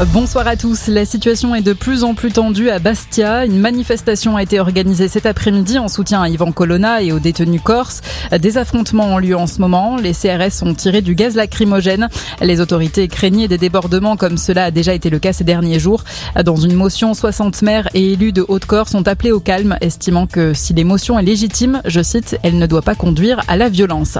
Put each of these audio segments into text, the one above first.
Bonsoir à tous. La situation est de plus en plus tendue à Bastia. Une manifestation a été organisée cet après-midi en soutien à Ivan Colonna et aux détenus corses. Des affrontements ont lieu en ce moment. Les CRS ont tiré du gaz lacrymogène. Les autorités craignaient des débordements comme cela a déjà été le cas ces derniers jours. Dans une motion, 60 maires et élus de Haute-Corse ont appelé au calme, estimant que si l'émotion est légitime, je cite, elle ne doit pas conduire à la violence.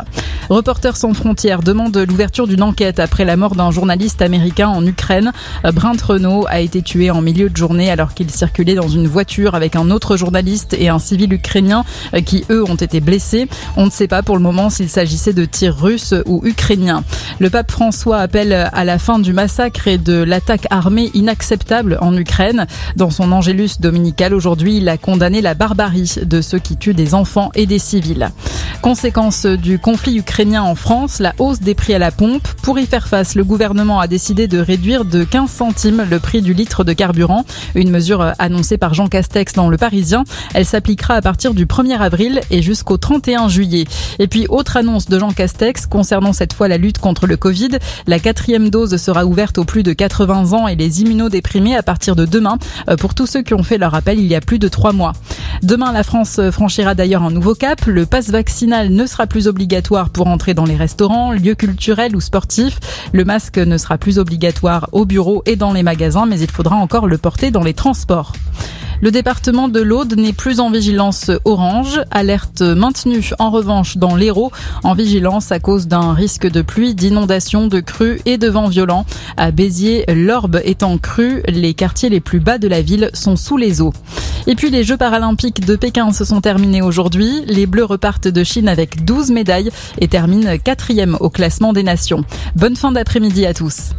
Reporters sans frontières demande l'ouverture d'une enquête après la mort d'un journaliste américain en Ukraine. Brent Renault a été tué en milieu de journée alors qu'il circulait dans une voiture avec un autre journaliste et un civil ukrainien qui eux ont été blessés. On ne sait pas pour le moment s'il s'agissait de tirs russes ou ukrainiens. Le pape François appelle à la fin du massacre et de l'attaque armée inacceptable en Ukraine. Dans son Angélus dominical aujourd'hui, il a condamné la barbarie de ceux qui tuent des enfants et des civils. Conséquence du conflit ukrainien en France, la hausse des prix à la pompe. Pour y faire face, le gouvernement a décidé de réduire de 15 le prix du litre de carburant. Une mesure annoncée par Jean Castex dans Le Parisien. Elle s'appliquera à partir du 1er avril et jusqu'au 31 juillet. Et puis, autre annonce de Jean Castex concernant cette fois la lutte contre le Covid. La quatrième dose sera ouverte aux plus de 80 ans et les immunodéprimés à partir de demain pour tous ceux qui ont fait leur appel il y a plus de trois mois. Demain, la France franchira d'ailleurs un nouveau cap. Le passe vaccinal ne sera plus obligatoire pour entrer dans les restaurants, lieux culturels ou sportifs. Le masque ne sera plus obligatoire au bureau et dans les magasins, mais il faudra encore le porter dans les transports. Le département de l'Aude n'est plus en vigilance orange. Alerte maintenue en revanche dans l'Hérault, en vigilance à cause d'un risque de pluie, d'inondation, de crues et de vents violents. À Béziers, l'Orbe étant crue, les quartiers les plus bas de la ville sont sous les eaux. Et puis les Jeux paralympiques de Pékin se sont terminés aujourd'hui. Les Bleus repartent de Chine avec 12 médailles et terminent quatrième au classement des nations. Bonne fin d'après-midi à tous.